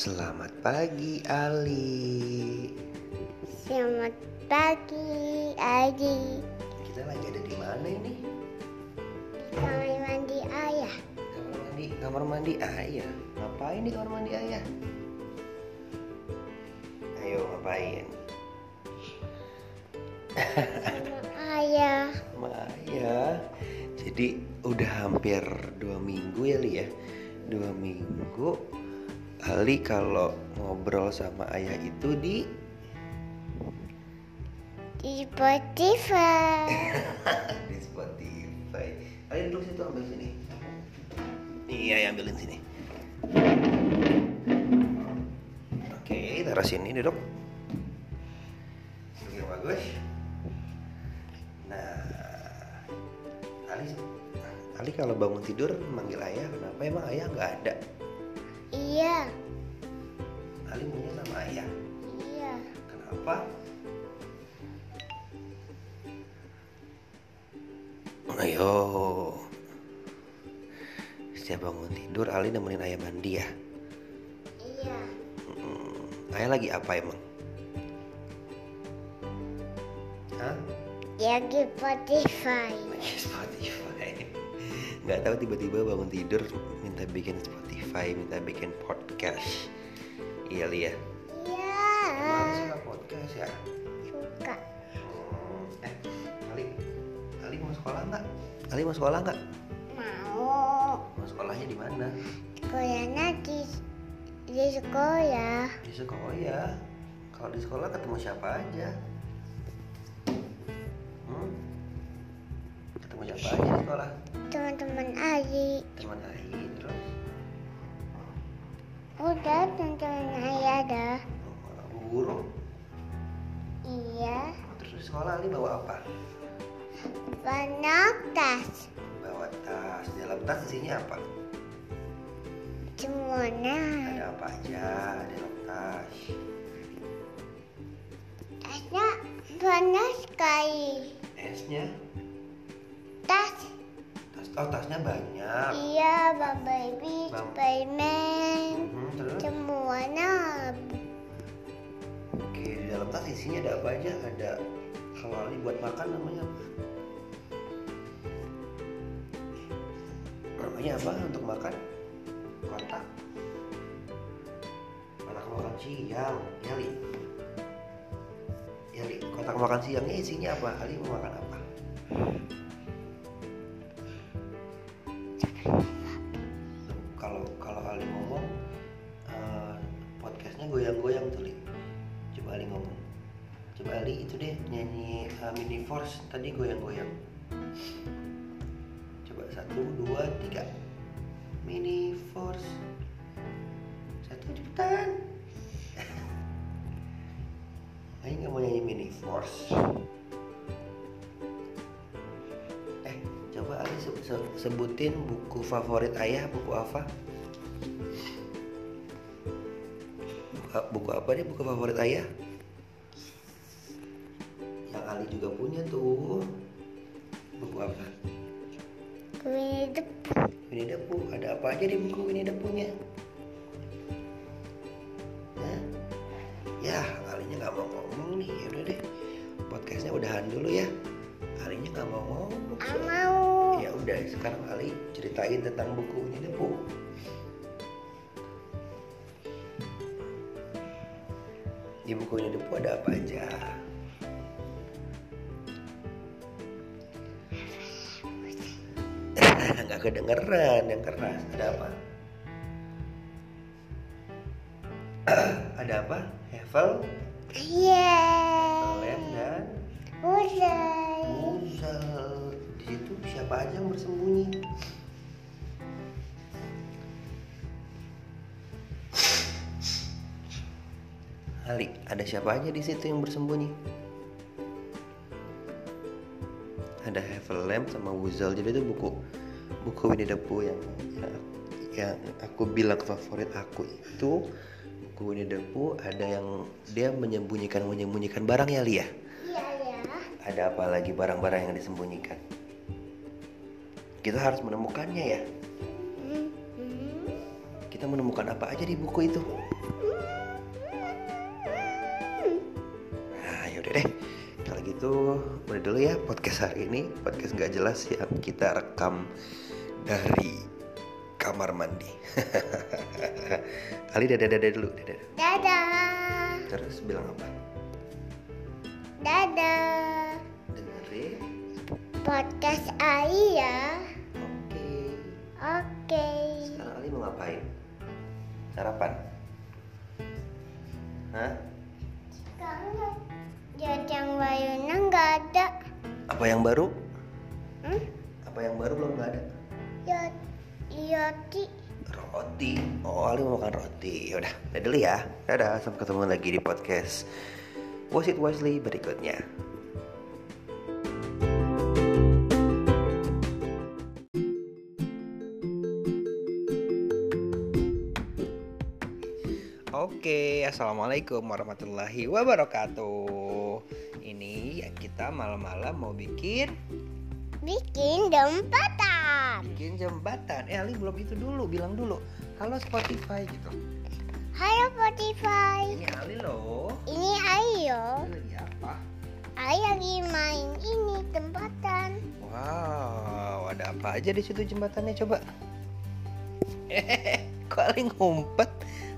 Selamat pagi Ali. Selamat pagi, Adi. Kita lagi ada di mana ini? Kamar mandi ayah. Kamar mandi, kamar mandi ayah. Ngapain di kamar mandi ayah? Ayo ngapain? Sama ayah. Sama ayah. Jadi udah hampir dua minggu ya Li ya. Dua minggu Ali kalau ngobrol sama ayah itu di Di Spotify. di Spotify. Ali duduk situ ambil sini. Iya, yang ambilin sini. Oke, taruh sini duduk. Duduk yang bagus. Nah, Ali, Ali kalau bangun tidur manggil ayah, kenapa emang ayah nggak ada? Iya, Ali maunya sama ayah. iya. Kenapa? Ayo. Setiap bangun tidur Ali nemenin ayah mandi ya. Iya. Hmm, ayah lagi apa emang? Hah? Ya di Spotify. Spotify. Gak tahu tiba-tiba bangun tidur minta bikin Spotify, minta bikin podcast. Iya Lia. Iya. Emang Ali suka podcast ya? Suka. Hmm, Eh, Ali, Ali mau sekolah nggak? Ali mau sekolah nggak? Mau. Mau sekolahnya di mana? Sekolahnya di di sekolah. Di sekolah ya. Kalau di sekolah ketemu siapa aja? Hmm? Ketemu siapa aja di sekolah? Teman-teman Adi. Teman Ayi terus Udah teman-teman ayah dah. Bu guru. Iya. Terus di sekolah Ali bawa apa? Banyak tas. Bawa tas. Di dalam tas isinya apa? Semuanya. Ada apa aja di dalam tas? Tasnya banyak sekali. Esnya? Tas. Oh tasnya banyak. Iya, Bang Baby, Bang. Spiderman. Hmm, terus? Semuanya. Oke, di dalam tas isinya ada apa aja? Ada kalau buat makan namanya apa? Namanya apa untuk makan? Kotak. Kotak makan siang, ya Li. Ya Li, kotak makan siangnya isinya apa? Ali mau makan apa? Nyanyi uh, Mini Force tadi goyang-goyang. Coba satu dua tiga. Mini Force. Satu cepetan. Ayo nggak mau nyanyi Mini Force. Eh, coba Ali se- se- sebutin buku favorit ayah buku apa? Buku, apa deh buku favorit ayah? Ali juga punya tuh. Buku apa? Winnie the Pooh. Winnie the Pooh. Ada apa aja di buku Winnie the Pooh-nya? Hah? Ya, Alinya nggak mau ngomong nih. Yaudah deh, podcastnya udahan dulu ya. Alinya nggak mau ngomong. Ah, mau. Ya udah, sekarang Ali ceritain tentang buku Winnie the Pooh. Nggak kedengeran yang keras. Ada apa? ada apa? Hevel, Iya. dan Usai. Muzel. Di situ siapa aja yang bersembunyi? Ali, ada siapa aja di situ yang bersembunyi? Ada Hevel Lamp sama Wuzel. Jadi itu buku buku Winnie the Pooh yang yang, yang aku bilang favorit aku itu buku Winnie the Pooh ada yang dia menyembunyikan menyembunyikan barang ya Lia. Iya ya. Ada apa lagi barang-barang yang disembunyikan? Kita harus menemukannya ya. Hmm, hmm. Kita menemukan apa aja di buku itu? Nah yaudah deh Kalau gitu udah dulu ya podcast hari ini Podcast nggak jelas yang kita rekam dari kamar mandi Ali dadah-dadah dulu dadah. Dadah. Terus bilang apa? Dadah. Dengerin Podcast Ai ya. Oke Oke. Sekarang Ali mau ngapain? Sarapan? Hah? Sekarang jajang wayuna nggak ada. Apa yang baru? Hmm? Apa yang baru belum nggak ada? Ya, Yoti. Roti. Oh, Ali mau makan roti. Yaudah, udah dulu ya. Dadah, sampai ketemu lagi di podcast Was It Wisely berikutnya. Oke, assalamualaikum warahmatullahi wabarakatuh. Ini ya kita malam-malam mau bikin Bikin jembatan. bikin jembatan. Eh, Ali belum itu dulu, bilang dulu. Halo Spotify gitu. Halo Spotify. Ini Ali loh. Ini Ayo. Ini lagi apa? Ayo lagi main ini jembatan. Wow, ada apa aja di situ jembatannya coba? Kok Ali ngumpet?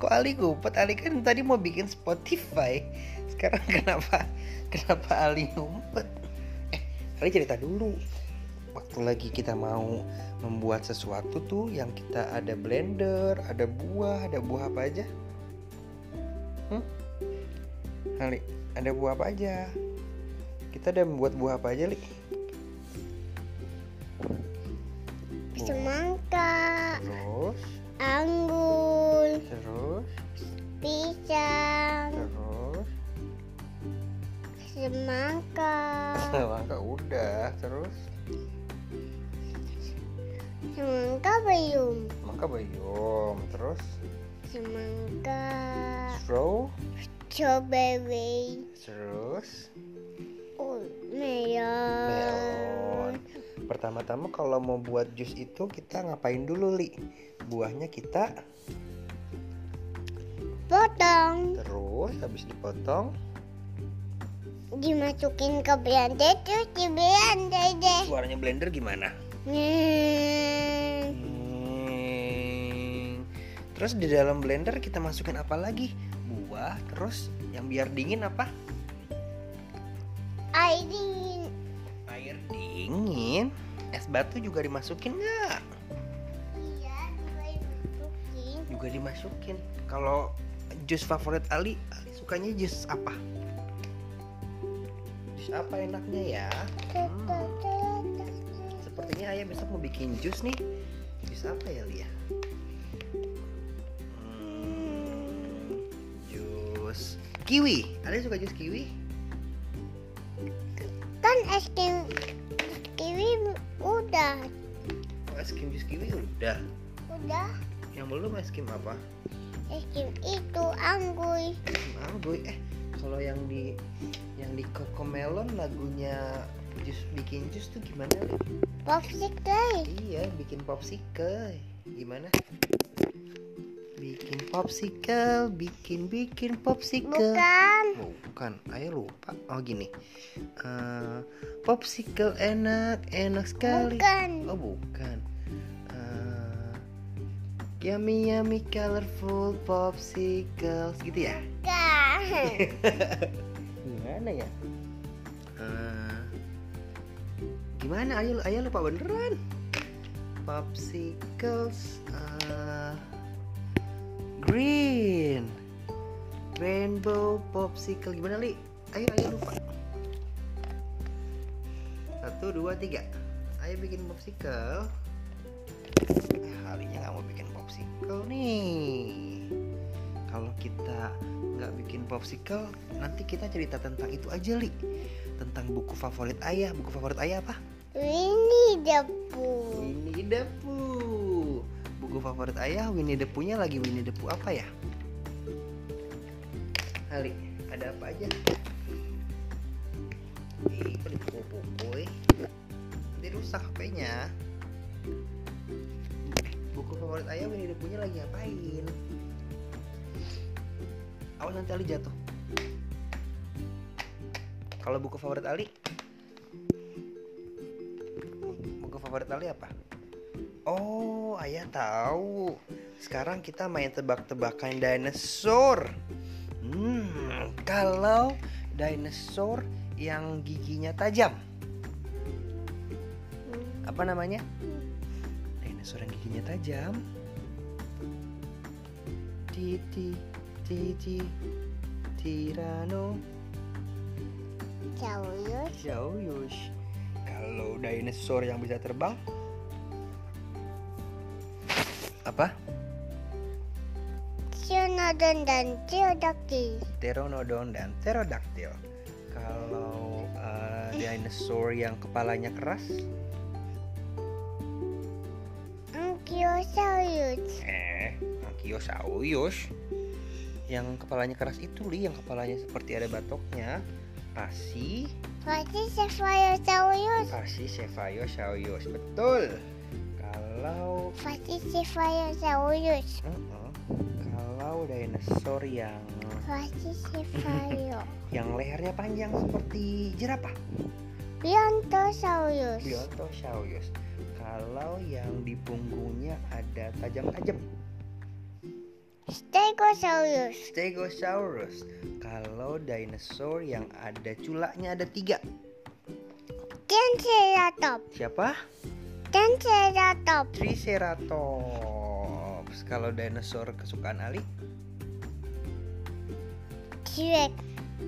Kok Ali ngumpet? Ali kan tadi mau bikin Spotify. Sekarang kenapa? Kenapa Ali ngumpet? Eh, Ali cerita dulu. Waktu lagi kita mau membuat sesuatu tuh yang kita ada blender, ada buah, ada buah apa aja? Hmm? Ali, ada buah apa aja? Kita udah membuat buah apa aja, Li? Semangka, belum, terus. semangka, Straw, strawberry, terus. oh, melon, Melon. Pertama-tama kalau mau buat jus itu kita ngapain dulu, Li? Buahnya kita potong, terus habis dipotong dimasukin ke blender terus di blender deh. suaranya blender gimana? Hmm. Terus di dalam blender kita masukin apa lagi? Buah, terus yang biar dingin apa? air dingin, Air dingin. Es batu juga dimasukin nggak? iya, juga dimasukin. Juga dimasukin. Kalau jus favorit Ali, Ali sukanya jus apa? Jus apa enaknya ya? Hmm, sepertinya ayah besok mau bikin jus nih. Jus apa ya Lia? Kiwi. Ali suka jus kiwi? Kan es krim kiwi udah, Oh, es krim jus kiwi udah. udah Yang belum es krim apa? es krim itu anggur. Anggur. Eh, kalau yang di yang di Cocomelon lagunya jus bikin jus tuh gimana? Popsicle. Iya, bikin popsicle. Gimana? Bikin popsicle, bikin bikin popsicle. Bukan. Bukan, ayo lupa. Oh gini. Eh, popsicle enak, enak sekali. Bukan. Oh bukan. Eh, yummy yummy colorful popsicles gitu ya? Bukan. Gimana ya? Eh, gimana? Ayo, ayo lupa beneran. Popsicles eh, rainbow popsicle gimana li? Ayo ayo lupa. Satu dua tiga. Ayo bikin popsicle. Eh, harinya nggak mau bikin popsicle nih. Kalau kita nggak bikin popsicle, nanti kita cerita tentang itu aja li. Tentang buku favorit ayah. Buku favorit ayah apa? Ini debu. Winnie the Pooh. Buku favorit ayah Winnie the Pooh-nya lagi Winnie the Pooh apa ya? Ali, ada apa aja? Kok dipukul-pukul? Nanti rusak HP-nya. Eh, buku favorit ayah Winnie the Pooh-nya lagi ngapain? awas nanti Ali jatuh kalau buku favorit Ali buku favorit Ali apa oh ayah tahu sekarang kita main tebak-tebakan dinosaur kalau dinosaur yang giginya tajam apa namanya dinosaur yang giginya tajam titi titi tirano Saurus. Saurus. Kalau dinosaur yang bisa terbang apa? Pteranodon dan Pterodactyl. Pteranodon dan Pterodactyl. Kalau uh, dinosaur yang kepalanya keras, Ankylosaurus. eh, Ankylosaurus. Yang kepalanya keras itu li, yang kepalanya seperti ada batoknya. Pasi, Pachycephalosaurus. pasi Cephalosaurus. Betul. Kalau Pachycephalosaurus. uh-uh, kalau dinosaur yang yang lehernya panjang seperti jerapah, Brontosaurus. Brontosaurus. Kalau yang di punggungnya ada tajam-tajam, Stegosaurus. Stegosaurus. Kalau dinosaur yang ada culaknya ada tiga, Triceratops. siapa? Triceratops. Triceratops. Kalau dinosaur kesukaan Ali, T-Rex.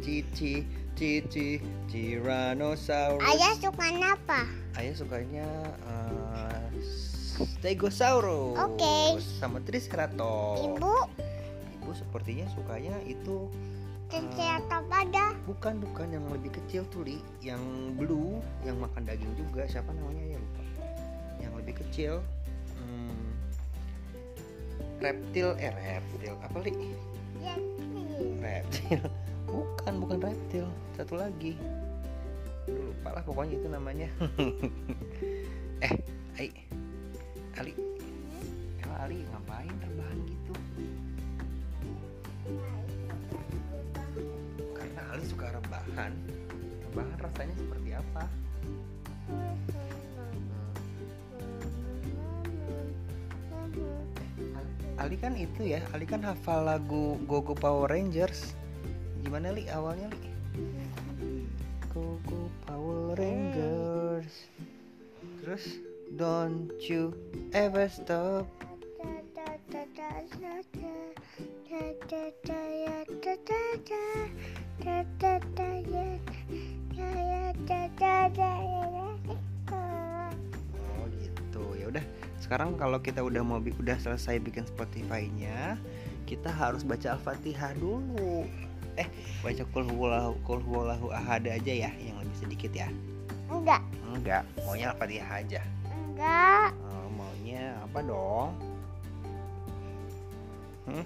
Cici, Cici, Tyrannosaurus. Ayah suka apa? Ayah sukanya uh, Stegosaurus. Oke. Sama Triceratops. Ibu, Ibu sepertinya sukanya itu Triceratops ada. bukan bukan yang lebih kecil tuh li, yang blue, yang makan daging juga. Siapa namanya ya lupa. Yang lebih kecil. Hmm, reptil eh reptil apa li? Reptil. Bukan bukan reptil. Satu lagi. Aduh, Lupa lah pokoknya itu namanya. eh, Ai. Ali. Emang Ali ngapain rebahan gitu? Karena Ali suka rebahan. Rebahan rasanya seperti apa? Ali kan itu ya, Ali kan hafal lagu Gogo Power Rangers. Gimana li awalnya li? Gogo Power Rangers. Terus don't you ever stop. Sekarang kalau kita udah mau udah selesai bikin Spotify-nya, kita harus baca Al-Fatihah dulu. Eh, baca kul huwallahu kul huwallahu ahad aja ya, yang lebih sedikit ya. Enggak, Enggak, maunya Al-Fatihah aja. enggak. Oh, maunya apa dong? Hmm?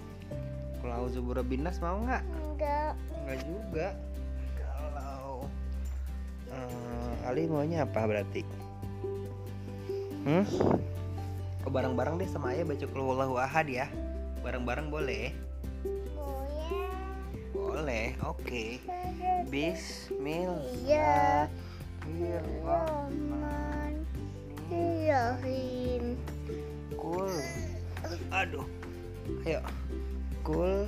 Kalau Zuburabinas mau nggak? Enggak. Enggak juga. Kalau eh, Ali maunya apa berarti? Hmm? Bareng-bareng deh sama ayah baca Qul huwallahu ahad ya. Bareng-bareng boleh? Boleh. Oke. Iya. Bismillahirrahmanirrahim. Rahim. Kul. Aduh. Ayo. Kul.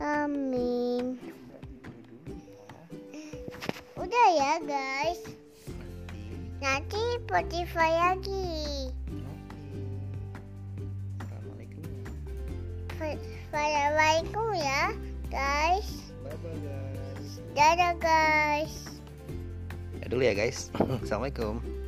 Amin. Udah ya, guys. Nanti Spotify lagi. Assalamualaikum. Ya, guys. Bye bye guys. Dadah, guys. Ya dulu ya guys. Assalamualaikum.